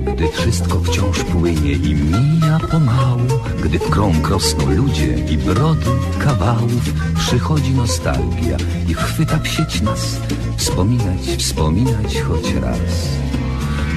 Gdy wszystko wciąż płynie i mija pomału Gdy w krąg rosną ludzie i brody kawałów Przychodzi nostalgia i chwyta w sieć nas Wspominać, wspominać choć raz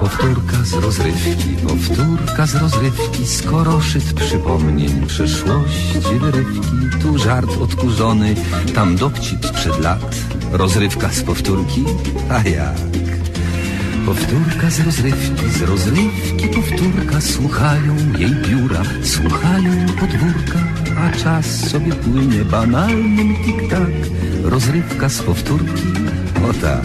Powtórka z rozrywki, powtórka z rozrywki, skoro szyt przypomnień przeszłości wyrywki, tu żart odkurzony, tam dowcip sprzed lat, rozrywka z powtórki, a jak? Powtórka z rozrywki, z rozrywki powtórka, słuchają jej biura, słuchają podwórka, a czas sobie płynie banalnym tik-tak, rozrywka z powtórki, o tak.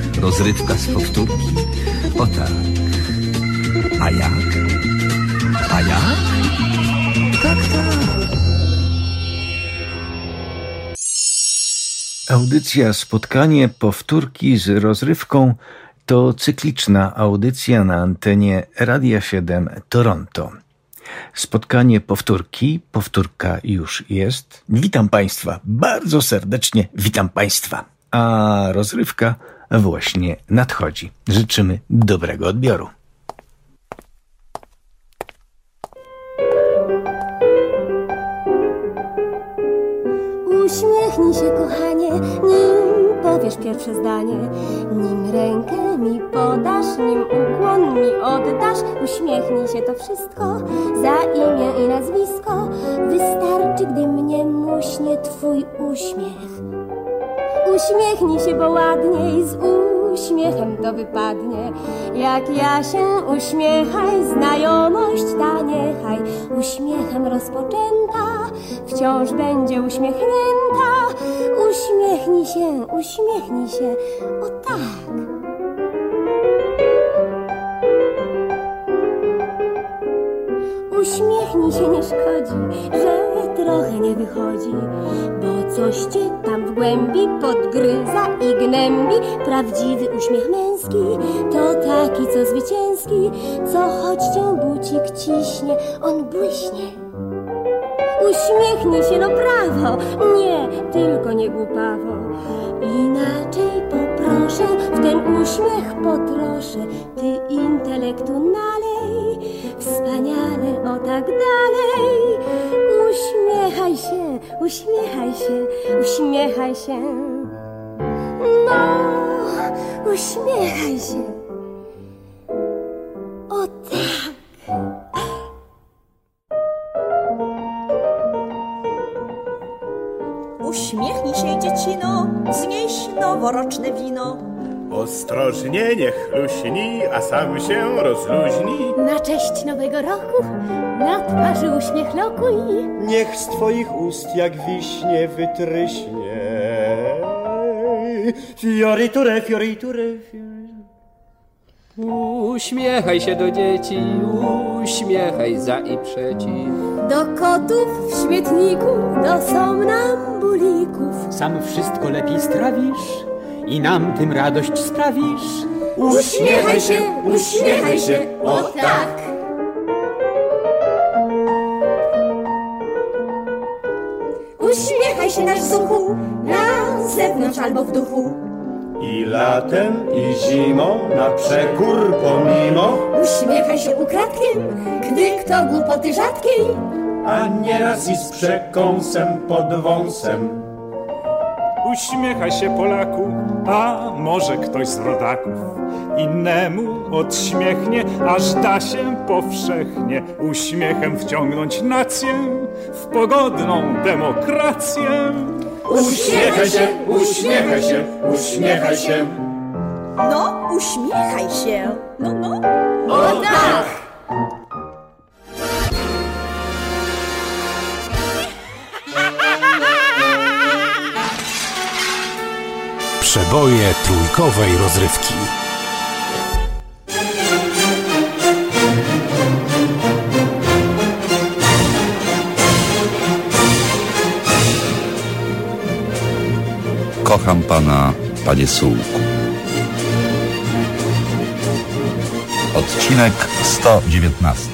Rozrywka z powtórki, o tak A jak? A jak? Tak, tak Audycja Spotkanie Powtórki z rozrywką to cykliczna audycja na antenie Radia 7 Toronto. Spotkanie powtórki, powtórka już jest. Witam Państwa, bardzo serdecznie witam Państwa. A rozrywka właśnie nadchodzi. Życzymy dobrego odbioru. Uśmiechnij się, kochanie, nim powiesz pierwsze zdanie, nim rękę mi podasz, nim ukłon mi oddasz. Uśmiechnij się, to wszystko za imię i nazwisko. Wystarczy, gdy mnie muśnie twój uśmiech. Uśmiechnij się, bo ładniej z uśmiechem to wypadnie. Jak ja się uśmiechaj, znajomość ta niechaj uśmiechem rozpoczęta wciąż będzie uśmiechnięta. Uśmiechnij się, uśmiechnij się, o tak. Uśmiechnij się, nie szkodzi, że trochę nie wychodzi, bo coś cię tam w głębi podgryza i gnębi. Prawdziwy uśmiech męski to taki, co zwycięski, co choć cię bucik ciśnie, on błyśnie. Uśmiechnij się, no prawo, nie, tylko nie głupawo. Inaczej poproszę, w ten uśmiech potroszę, ty intelektu nalej, wspaniale, o tak dalej. Uśmiechaj się, uśmiechaj się, uśmiechaj się. No, uśmiechaj się. O tak. Uśmiechnij się, dziecino, znieś noworoczne wino. Ostrożnie niech luśni, a sam się rozluźni. Na cześć nowego roku, na twarzy uśmiech lokuj. Niech z twoich ust jak wiśnie wytryśnie. Fioriture, fioriture, fioriture. Uśmiechaj się do dzieci, uśmiechaj za i przeciw. Do kotów w śmietniku, do somnambulików. Sam wszystko lepiej strawisz i nam tym radość sprawisz. Uśmiechaj się, uśmiechaj się, o tak. Uśmiechaj się nasz zuchu, na zewnątrz albo w duchu. I latem, i zimą, na przekór pomimo, Uśmiechaj się ukradkiem, gdy kto głupoty rzadkiej. a nieraz i z przekąsem pod wąsem. Uśmiechaj się Polaku, a może ktoś z rodaków innemu odśmiechnie, aż da się powszechnie uśmiechem wciągnąć nację w pogodną demokrację. Uśmiechaj się, uśmiechaj się, uśmiechaj się. No, uśmiechaj się. No, no. O tak! Przeboje trójkowej rozrywki. Kocham pana, panie Sułku. Odcinek 119.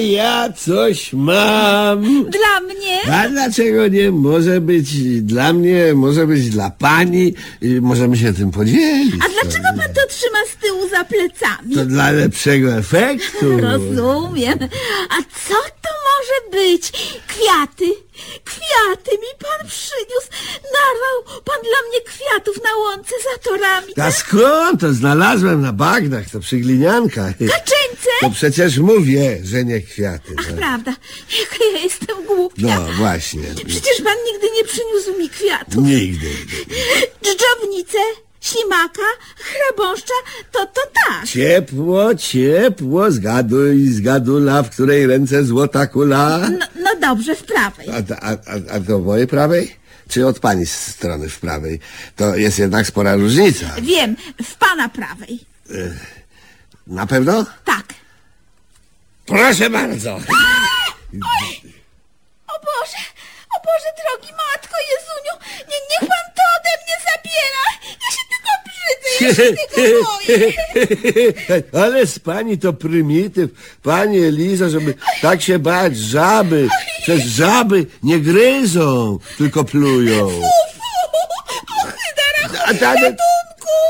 ja coś mam. Dla mnie? A dlaczego nie? Może być dla mnie, może być dla pani. i Możemy się tym podzielić. A dlaczego pan to trzyma z tyłu za plecami? To dla lepszego efektu. Rozumiem. A co może być? Kwiaty? Kwiaty mi pan przyniósł. Narwał pan dla mnie kwiatów na łące za torami. A skąd to znalazłem na bagnach, to przy gliniankach. Kaczyńce? To przecież mówię, że nie kwiaty. Ach, No, prawda. Jaka ja jestem głupia. no właśnie. Przecież pan nigdy nie przyniósł mi kwiatów. Nigdy. Dżdżownicę, ślimaka, chrabąszcza, to to tak. Ciepło, ciepło, zgaduj, zgadula, w której ręce złota kula. No, no dobrze, w prawej. A, a, a, a to w mojej prawej? Czy od pani strony w prawej? To jest jednak spora różnica. Wiem, w pana prawej. Na pewno? Tak. Proszę bardzo. O Boże, o Boże, drogi matko Jezuniu, nie, niech pan to ode mnie zabiera. Ja się Ale z pani to prymityw. Pani Eliza, żeby tak się bać żaby. Przecież żaby nie gryzą, tylko plują. A,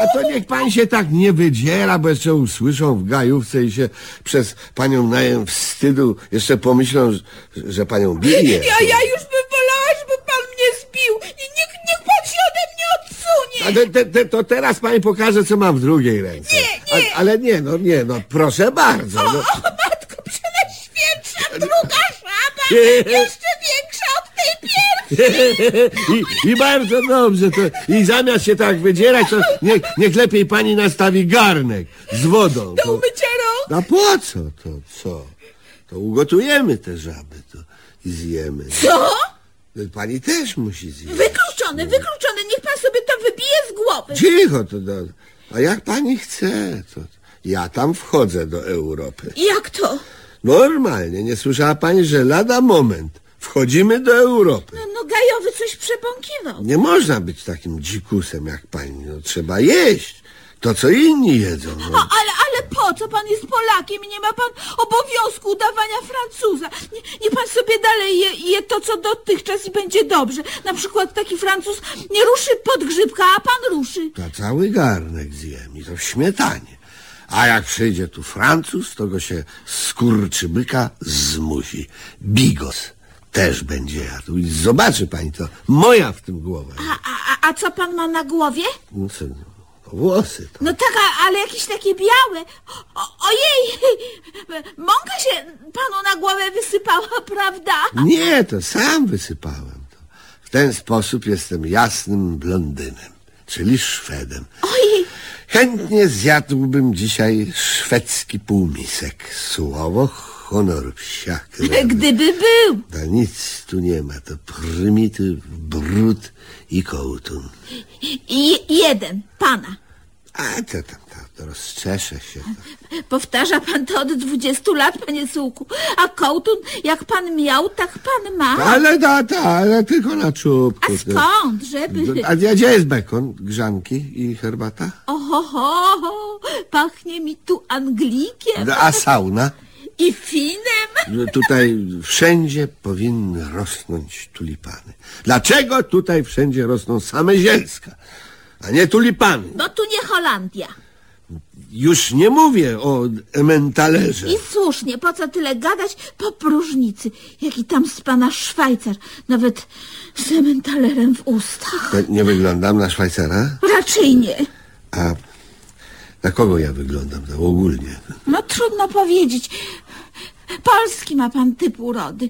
a to niech pan się tak nie wydziera, bo jeszcze usłyszą w gajówce i się przez panią najem wstydu jeszcze pomyślą, że, że panią bije. Ja, ja już bym wolała, żeby pan mnie zbił. Nie- Niech, niech pan się ode mnie odsunie. A te, te, te, to teraz pani pokaże, co mam w drugiej ręce. Nie, nie. A, ale nie, no nie, no proszę bardzo. O, No. o matko przenajświętsza, druga żaba, jeszcze większa od tej pierwszej. I, I bardzo dobrze, to i zamiast się tak wydzierać, to niech, niech lepiej pani nastawi garnek z wodą. Umycia rąk. a po co to, co? To ugotujemy te żaby to i zjemy. Co? Pani też musi zjeść. Wykluczone, wykluczone, niech pan sobie to wybije z głowy. Cicho to, to. A jak pani chce, to ja tam wchodzę do Europy. Jak to? Normalnie, nie słyszała pani, że lada moment wchodzimy do Europy. No, no gajowy coś przebąkiwał. Nie można być takim dzikusem jak pani. No, trzeba jeść to, co inni jedzą. O, No. ale, ale po co? Pan jest Polakiem i nie ma pan obowiązku udawania Francuza. Nie, nie pan sobie dalej je, je to, co dotychczas i będzie dobrze. Na przykład taki Francuz nie ruszy podgrzybka, a pan ruszy. To cały garnek zjem i to w śmietanie. A jak przyjdzie tu Francuz, to go się skurczybyka zmusi. Bigos też będzie jadł. I zobaczy pani to. Moja w tym głowa. A, a, a co pan ma na głowie? No co, no, włosy to. No tak, ale jakieś takie białe. O, ojej, mąka się panu na głowę wysypała, prawda? Nie, to sam wysypałem to. W ten sposób jestem jasnym blondynem, czyli Szwedem. Ojej, Chętnie zjadłbym dzisiaj szwedzki półmisek. Słowo honor psia krew. gdyby był. A nic tu nie ma, to prymityw, brud i kołtun. I jeden, pana. A to tam, to, to rozczeszę się. To. Powtarza pan to od 20 lat, panie Sułku. A kołtun, jak pan miał, tak pan ma. Ale da, da, ale tylko na czubku. A skąd, żeby... A gdzie jest bekon, grzanki i herbata? Oho, ho, pachnie mi tu Anglikiem. A sauna? I finem. tutaj wszędzie powinny rosnąć tulipany. Dlaczego tutaj wszędzie rosną same zielska, a nie tulipany? Bo tu nie Holandia. Już nie mówię o ementalerze. I słusznie, po co tyle gadać po próżnicy? Jaki tam z pana Szwajcar, nawet z ementalerem w ustach. Ja Nie wyglądam na Szwajcara? Raczej nie. A na kogo ja wyglądam tak ogólnie? No trudno powiedzieć. Polski ma pan typ urody,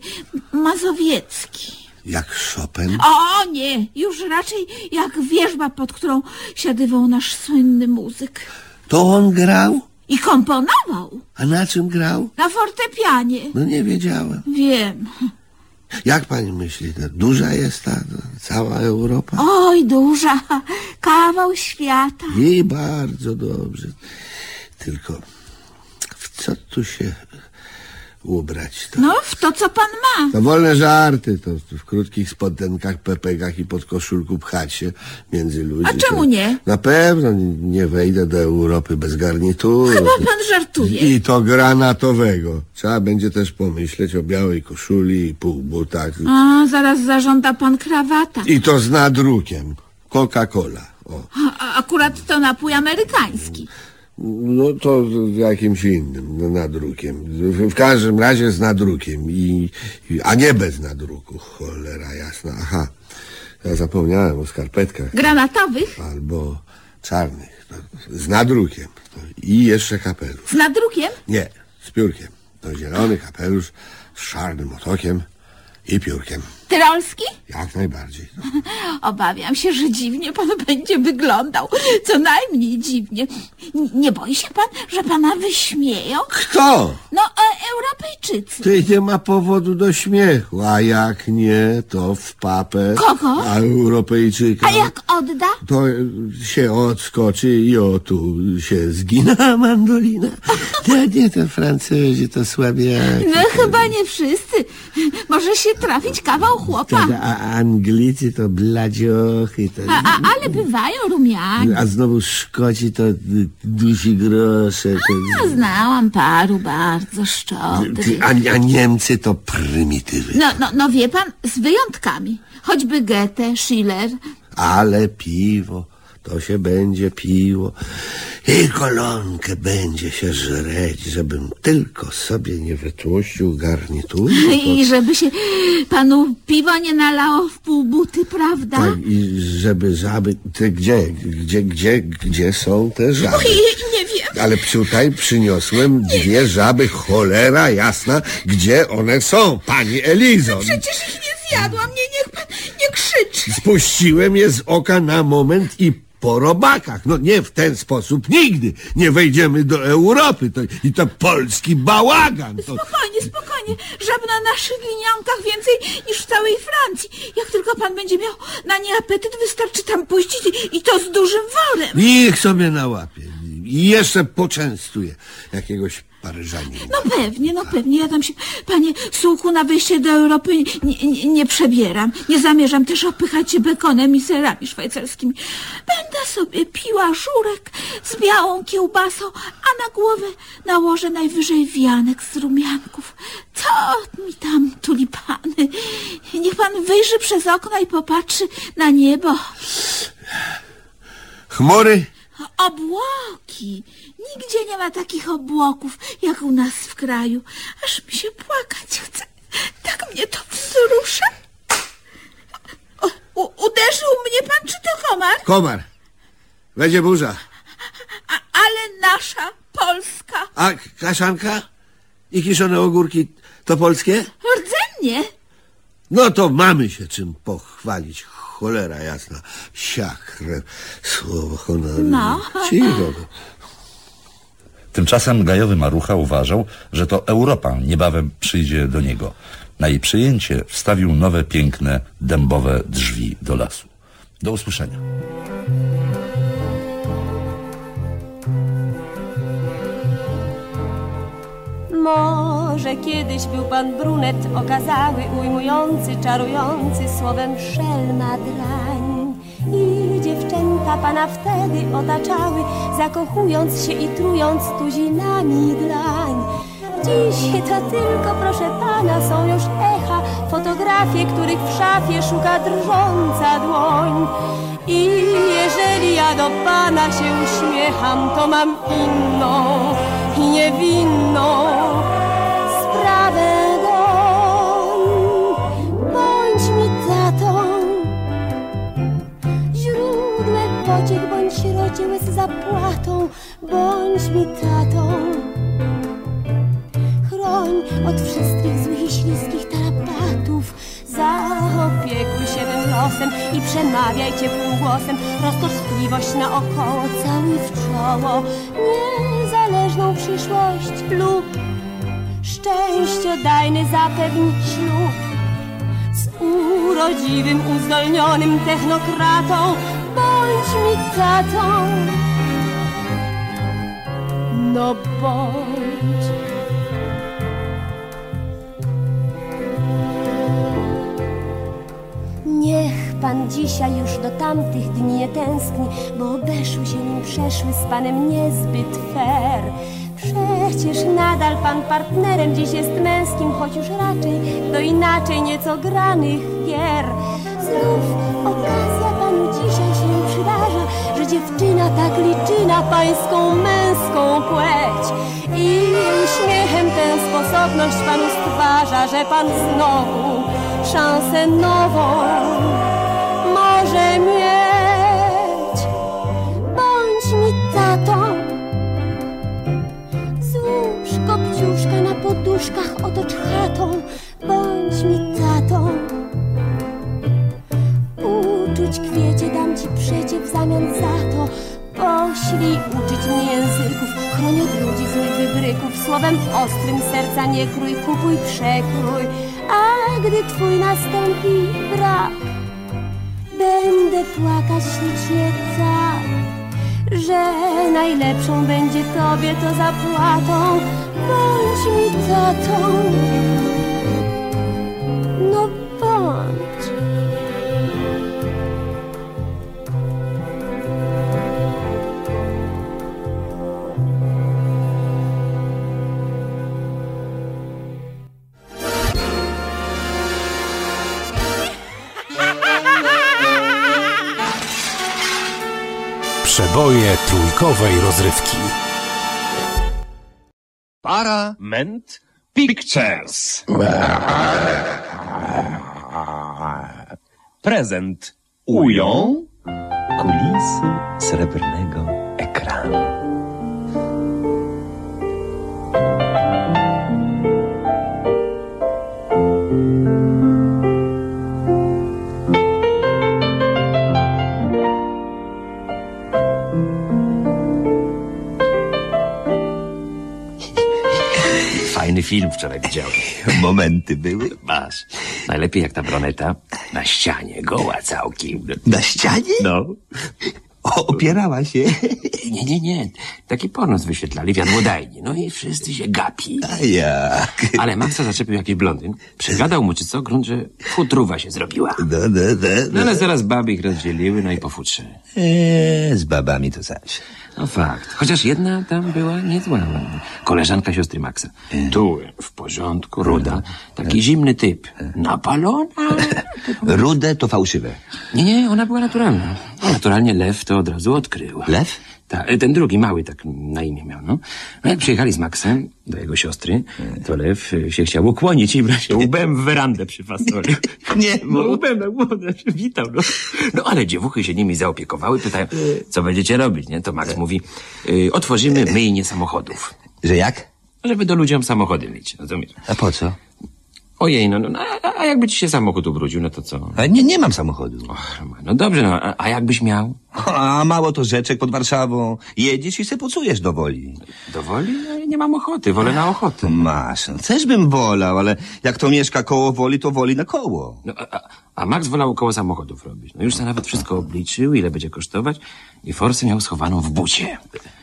mazowiecki. Jak Chopin? O nie, już raczej jak wierzba, pod którą siadywał nasz słynny muzyk. To on grał? I komponował A na czym grał? na fortepianie. No nie wiedziałem. Wiem. Jak pani myśli, to duża jest ta cała Europa? Oj, duża, kawał świata. I bardzo dobrze. Tylko w co tu się ubrać? To, No, w to, co pan ma. to wolne żarty, to w krótkich spodenkach, pepegach i pod koszulku pchać się między ludzi. A czemu to nie? Na pewno nie wejdę do Europy bez garnituru. Chyba pan żartuje. I to granatowego. Trzeba będzie też pomyśleć o białej koszuli i półbutach. A, zaraz zażąda pan krawata. I to z nadrukiem. Coca-Cola. O. A, a akurat to napój amerykański. No to z jakimś innym no, nadrukiem. W, w każdym razie z nadrukiem. I, i, a nie bez nadruku. Cholera jasna. Aha. Ja zapomniałem o skarpetkach. Granatowych Albo czarnych. No, z nadrukiem. No, I jeszcze kapelusz. z nadrukiem. Nie, z piórkiem. To zielony kapelusz z czarnym otokiem i piórkiem. Tyrolski? Jak najbardziej. Obawiam się, że dziwnie pan będzie wyglądał. Co najmniej dziwnie. N- Nie boi się pan, że pana wyśmieją? Kto? No, e, Europejczycy. Ty nie ma powodu do śmiechu, a jak nie, to w papę. Kogo? A Europejczyka. A jak odda? To się odskoczy i o tu się zgina mandolina. Nie, nie, to Francuzi to słabiaki. No, chyba nie wszyscy. Może się trafić kawał chłopa. A Anglicy to bladziochy. To... A, a, ale bywają rumiani. A znowu Szkoci to dusi grosze. To... A, znałam paru bardzo szczodrych. A, a Niemcy to prymitywy. No, no, no wie pan, z wyjątkami. Choćby Goethe, Schiller. Ale piwo, to się będzie piło. I kolonkę będzie się żreć, żebym tylko sobie nie wytłościł garnituru. To... I żeby się panu piwo nie nalało w pół buty, prawda? Tak, i żeby żaby... Ty gdzie, gdzie, gdzie, gdzie są te żaby? Nie. Ale tutaj przyniosłem dwie żaby, cholera jasna, gdzie one są, pani Elizo. Przecież ich nie zjadłam. Nie, niech pan nie krzyczy. Spuściłem je z oka na moment i po robakach. No nie w ten sposób nigdy nie wejdziemy do Europy. To, I to polski bałagan. To, Spokojnie, spokojnie. Żab na naszych gliniankach więcej niż w całej Francji. Jak tylko pan będzie miał na nie apetyt, wystarczy tam puścić i to z dużym worem. niech sobie nałapie. I jeszcze poczęstuje jakiegoś Paryżanina. No pewnie, no pewnie. Ja tam się, panie sułku, na wyjście do Europy nie, nie, nie przebieram. Nie zamierzam też opychać się bekonem i serami szwajcarskimi. Będę sobie piła żurek z białą kiełbasą, a na głowę nałożę najwyżej wianek z rumianków. Co mi tam tulipany? Niech pan wyjrzy przez okno i popatrzy na niebo. Chmury? Obłoki. Nigdzie nie ma takich obłoków, jak u nas w kraju. Aż mi się płakać chce. Tak mnie to wzrusza. U, uderzył mnie pan, czy to komar? Komar. Będzie burza. A, ale nasza, polska. A kaszanka? I kiszone ogórki to polskie? Rdzennie. No to mamy się czym pochwalić. Cholera jasna. Siakre. Słowo honoru. No. Cicho. Tymczasem gajowy Marucha uważał, że to Europa niebawem przyjdzie do niego. Na jej przyjęcie wstawił nowe, piękne, dębowe drzwi do lasu. Do usłyszenia. Może kiedyś był pan brunet okazały, ujmujący, czarujący, słowem szelma drań. I dziewczęta pana wtedy otaczały, zakochując się i trując tuzinami dlań. Dziś to tylko, proszę pana, są już echa, fotografie, których w szafie szuka drżąca dłoń. I jeżeli ja do pana się uśmiecham, to mam inną i niewinną sprawę doń. Bądź mi tatą, źródłem pociech, bądź rodzieł z zapłatą, bądź mi tatą. Chroń od wszystkich złych i śliskich tarapatów, zaopiekuj się mym losem i przemawiaj ciepłym głosem, roztoczliwość naokoło, całuj w czoło, niezależną przyszłość lub szczęściodajny zapewni ślub z urodziwym, uzdolnionym technokratą. Bądź mi tatą, no bądź. Pan dzisiaj już do tamtych dni nie tęskni, bo obeszły się nim przeszły z panem niezbyt fair. Przecież nadal pan partnerem dziś jest męskim, choć już raczej do inaczej nieco granych gier. Znów okazja panu dzisiaj się przydarza, że dziewczyna tak liczy na pańską męską płeć. I uśmiechem tę sposobność panu stwarza, że pan znowu szansę nową może mieć. Bądź mi tatą, złóż kopciuszka na poduszkach, otocz chatą. Bądź mi tatą, uczuć kwiecie dam ci przecie w zamian za to. Poślij uczyć mnie języków, chroń od ludzi złych wybryków. Słowem ostrym serca nie krój, kupuj, przekrój. A gdy twój nastąpi brak, płakać ślicznie tak, że najlepszą będzie tobie to zapłatą. Bądź mi tatą, trójkowej rozrywki. Parament Pictures. Prezent ują kulisy srebrnego film wczoraj widziałem. Momenty były? Masz. Najlepiej jak ta bruneta na ścianie, goła całkiem. Na ścianie? No. O, opierała się. Nie, nie, nie. Taki pornos wyświetlali w jadłodajni. No i wszyscy się gapi. A jak? Ale Maxa zaczepił jakiś blondyn. Przegadał mu czy co, grunt, że futruwa się zrobiła. No, no, no, No ale zaraz baby ich rozdzieliły, no i po futrze. Eee, z babami to zaś. No fakt. Chociaż jedna tam była niezła. Koleżanka siostry Maxa. Tu, w porządku, ruda. Taki zimny typ. Napalona. Rude to fałszywe. Nie, nie, ona była naturalna. Naturalnie lew to od razu odkrył. Lew? Tak, ten drugi, mały tak na imię miał, no. No jak przyjechali z Maxem do jego siostry, to lew y, się chciał ukłonić i brać łbem w werandę przy fasoli. Nie, No łbem na głowę się witał, no. No ale dziewuchy się nimi zaopiekowały, pytają, co będziecie robić, nie? To Max mówi, y, otworzymy myjnie samochodów. Że jak? Żeby do ludziom samochody myć, rozumiesz? A po co? Ojej, no, no, no a, a jakby ci się samochód ubrudził, no to co? Nie, nie mam samochodu. Och, no dobrze, no, a, a jakbyś miał? A mało to rzeczek pod Warszawą. Jedziesz i se pocujesz do woli. Do woli? No, nie mam ochoty, wolę na ochotę. Masz, no, też bym wolał, ale jak to mieszka koło woli, to woli na koło. No, a, a Max wolał koło samochodów robić. No już sobie nawet wszystko obliczył, ile będzie kosztować i forsę miał schowaną w bucie.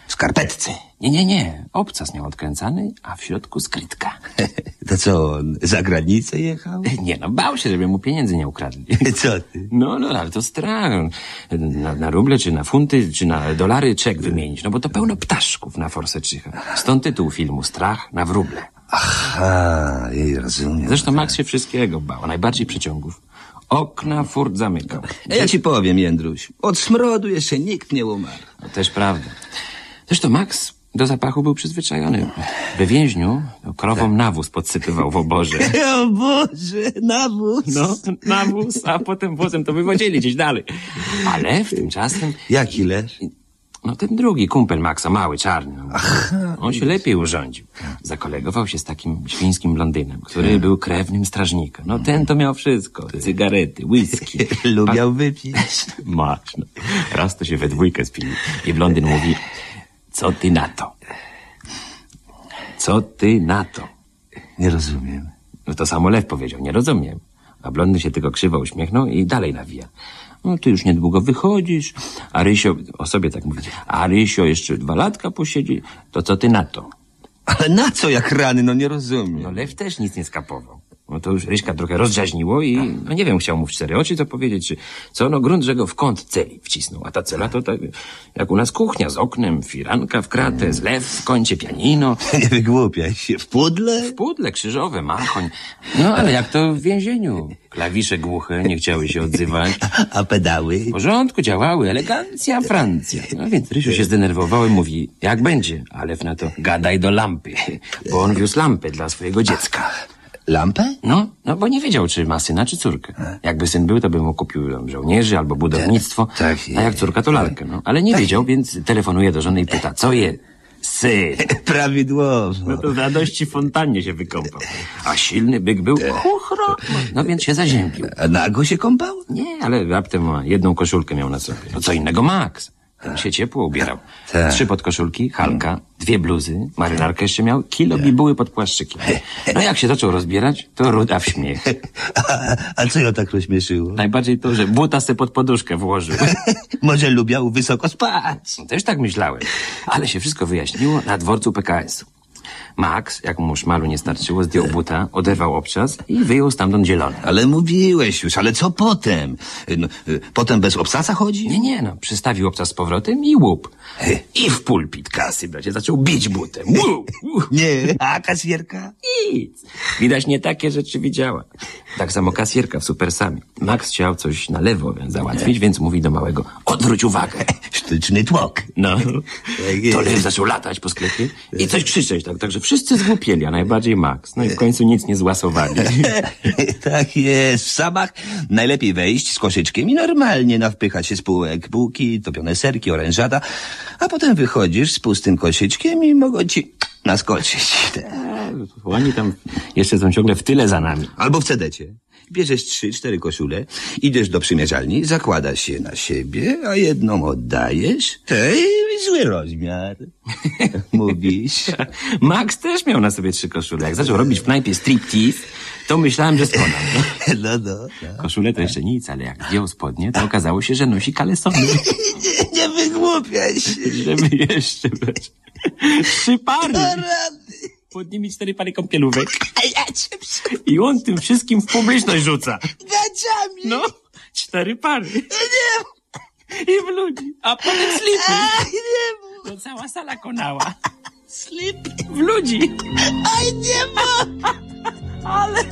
W skarpetce. Nie, nie, nie. Obcas miał odkręcany, a w środku skrytka. To co, on za granicę jechał? Nie, no bał się, żeby mu pieniędzy nie ukradli. Co ty? No, no, ale to strach. Na, na ruble, czy na funty, czy na dolary czek wymienić. No bo to pełno ptaszków na forsę czyha. Stąd tytuł filmu Strach na wróble. Aha, jej rozumiem. Zresztą Max się wszystkiego bał, a najbardziej przeciągów. Okna furt zamykał. Ja ci powiem, Jędruś, od smrodu jeszcze nikt nie umarł. No, też prawda. Zresztą Max do zapachu był przyzwyczajony. We więźniu no, krowom nawóz podsypywał w oborze. O Boże, nawóz. No, nawóz, a potem wozem to wywodzili gdzieś dalej. A lew tymczasem... Jaki lew? No ten drugi, kumpel Maxa, mały, czarny. On się lepiej urządził. Zakolegował się z takim świńskim blondynem, który był krewnym strażnikiem. No ten to miał wszystko. Cygarety, whisky. Lubiał wypić. Masz, no. Raz to się we dwójkę spili. I blondyn mówi, co ty na to? Co ty na to? Nie rozumiem. No to samo lew powiedział, nie rozumiem. A blondyn się tylko krzywo uśmiechnął i dalej nawija. No ty już niedługo wychodzisz, a Rysio, o sobie tak mówi, a Rysio jeszcze dwa latka posiedzi, to co ty na to? Ale na co jak rany, no nie rozumiem. No lew też nic nie skapował. No to już Ryśka trochę rozjaźniło i, no nie wiem, chciał mu w cztery oczy to powiedzieć, czy co, no grunt, że go w kąt celi wcisnął. A ta cela to tak, jak u nas kuchnia z oknem, firanka w kratę, zlew w kącie, pianino. Nie wygłupiaj się. W pudle? W pudle, krzyżowe, machoń. No ale jak to w więzieniu. Klawisze głuche nie chciały się odzywać. A pedały? W porządku, działały, elegancja, Francja. No więc Rysiu się zdenerwował i mówi, jak będzie? A lew na to, gadaj do lampy, bo on wiózł lampę dla swojego dziecka. Lampę? No, no bo nie wiedział, czy ma syna, czy córkę. Jakby syn był, to by mu kupił tam, żołnierzy albo budownictwo, Tak, a jak córka, to lalkę. No. Ale nie wiedział, więc telefonuje do żony i pyta, co je? Syn. Prawidłowo. No to z radości w fontannie się wykąpał. A silny byk był chuchro. No więc się zaziębił. A nago się kąpał? Nie, ale raptem ma jedną koszulkę miał na sobie. No co innego Max. Ten się ciepło ubierał. Tak. Trzy podkoszulki, halka, dwie bluzy, marynarkę jeszcze miał, kilo bibuły pod płaszczykiem. No jak się zaczął rozbierać, to ruda w śmiech. A, a co ją tak rozśmieszyło? Najbardziej to, że buta se pod poduszkę włożył. Może lubiał wysoko spać. No, też tak myślałem. Ale się wszystko wyjaśniło na dworcu PKS-u. Max, jak mu szmalu nie starczyło, zdjął buta, oderwał obczas i wyjął stamtąd zielony. Ale mówiłeś już, ale co potem? No, y, potem bez obsasa chodzi? Nie, nie, no. Przystawił obczas z powrotem i łup. I w pulpit kasy, bracie, zaczął bić butem. Łup. Nie, a kasjerka? Nic. Widać nie takie rzeczy widziała. Tak samo kasjerka w Supersamie. Max chciał coś na lewo załatwić, więc mówi do małego, odwróć uwagę. Sztuczny tłok. No. Tak To lew zaczął latać po sklepie i coś krzyczeć, tak, także wszyscy zgłupieli, a najbardziej Max. No i w końcu nic nie złasowali. tak jest. W samach najlepiej wejść z koszyczkiem i normalnie nawpychać się z półek bułki, topione serki, orężada, a potem wychodzisz z pustym koszyczkiem i mogą ci naskoczyć. Oni tam jeszcze są ciągle w tyle za nami. Albo w cedecie. Bierzesz trzy, cztery koszule, idziesz do przymierzalni, zakładasz je na siebie, a jedną oddajesz. Hej, zły rozmiar. Mówisz. Max też miał na sobie trzy koszule. Jak zaczął robić w knajpie striptease, to myślałem, że skonał. No, no, no. Koszule to jeszcze nic, ale jak zdjął spodnie, to okazało się, że nosi kalesony. Nie wygłupiaj się. Żeby jeszcze. Trzy pary. Pod nimi cztery pary kąpielówek. I on tym wszystkim w publiczność rzuca. Gaciami. No, cztery pary. I w ludzi. A potem slipy. To cała sala konała. Slip w ludzi. Aj, nie ma. Ale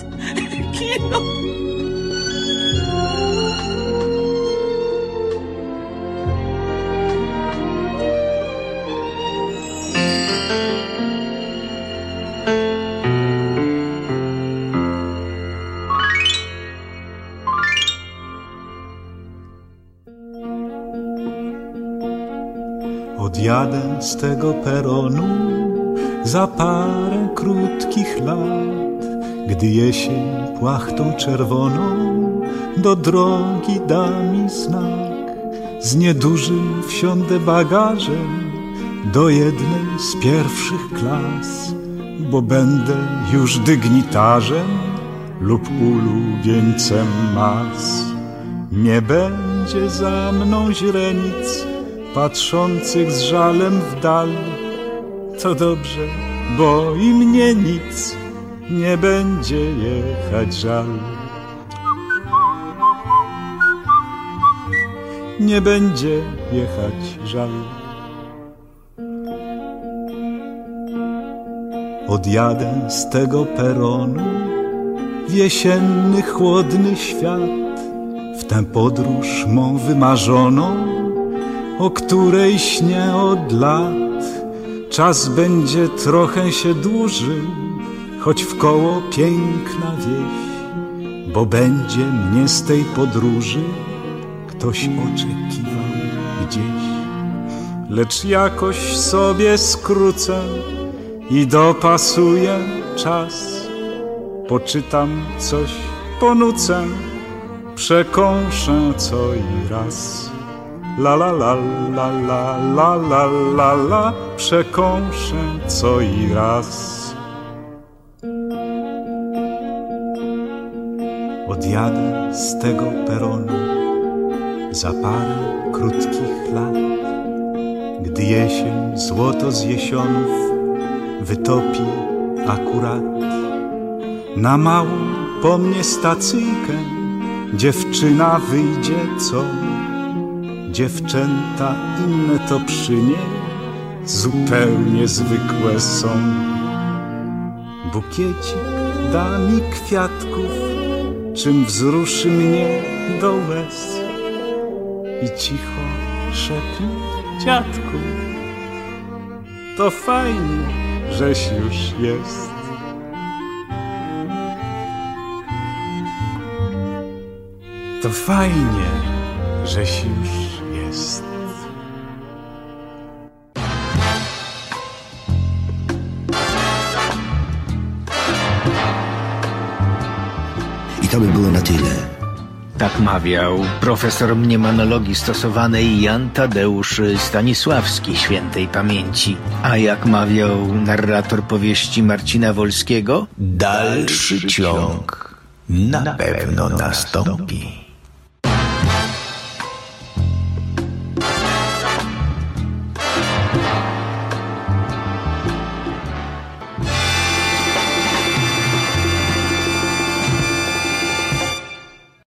kino. Z tego peronu za parę krótkich lat, gdy jesień płachtą czerwoną do drogi da mi znak. Z niedużym wsiądę bagażem do jednej z pierwszych klas, bo będę już dygnitarzem lub ulubieńcem mas. Nie będzie za mną źrenic, patrzących z żalem w dal. To dobrze, bo i mnie nic nie będzie jechać żal. Nie będzie jechać żal. Odjadę z tego peronu w jesienny, chłodny świat, w tę podróż mą wymarzoną, o której śnię od lat. Czas będzie trochę się dłużył, choć w koło piękna wieś, bo będzie mnie z tej podróży ktoś oczekiwał gdzieś. Lecz jakoś sobie skrócę i dopasuję czas. Poczytam coś, ponucę, przekąszę co i raz. La la la la la la la la la przekąszę co i raz. Odjadę z tego peronu za parę krótkich lat, gdy jesień złoto z jesionów wytopi akurat na małą po mnie stacyjkę dziewczyna wyjdzie co dziewczęta inne to przy niej zupełnie zwykłe są. Bukiecik da mi kwiatków czym wzruszy mnie do łez. I cicho szepnie dziadku to fajnie żeś już jest. To fajnie, żeś już jest. I to by było na tyle. Tak mawiał profesor mniemanologii stosowanej Jan Tadeusz Stanisławski świętej pamięci. A jak mawiał narrator powieści Marcina Wolskiego, dalszy ciąg na pewno nastąpi.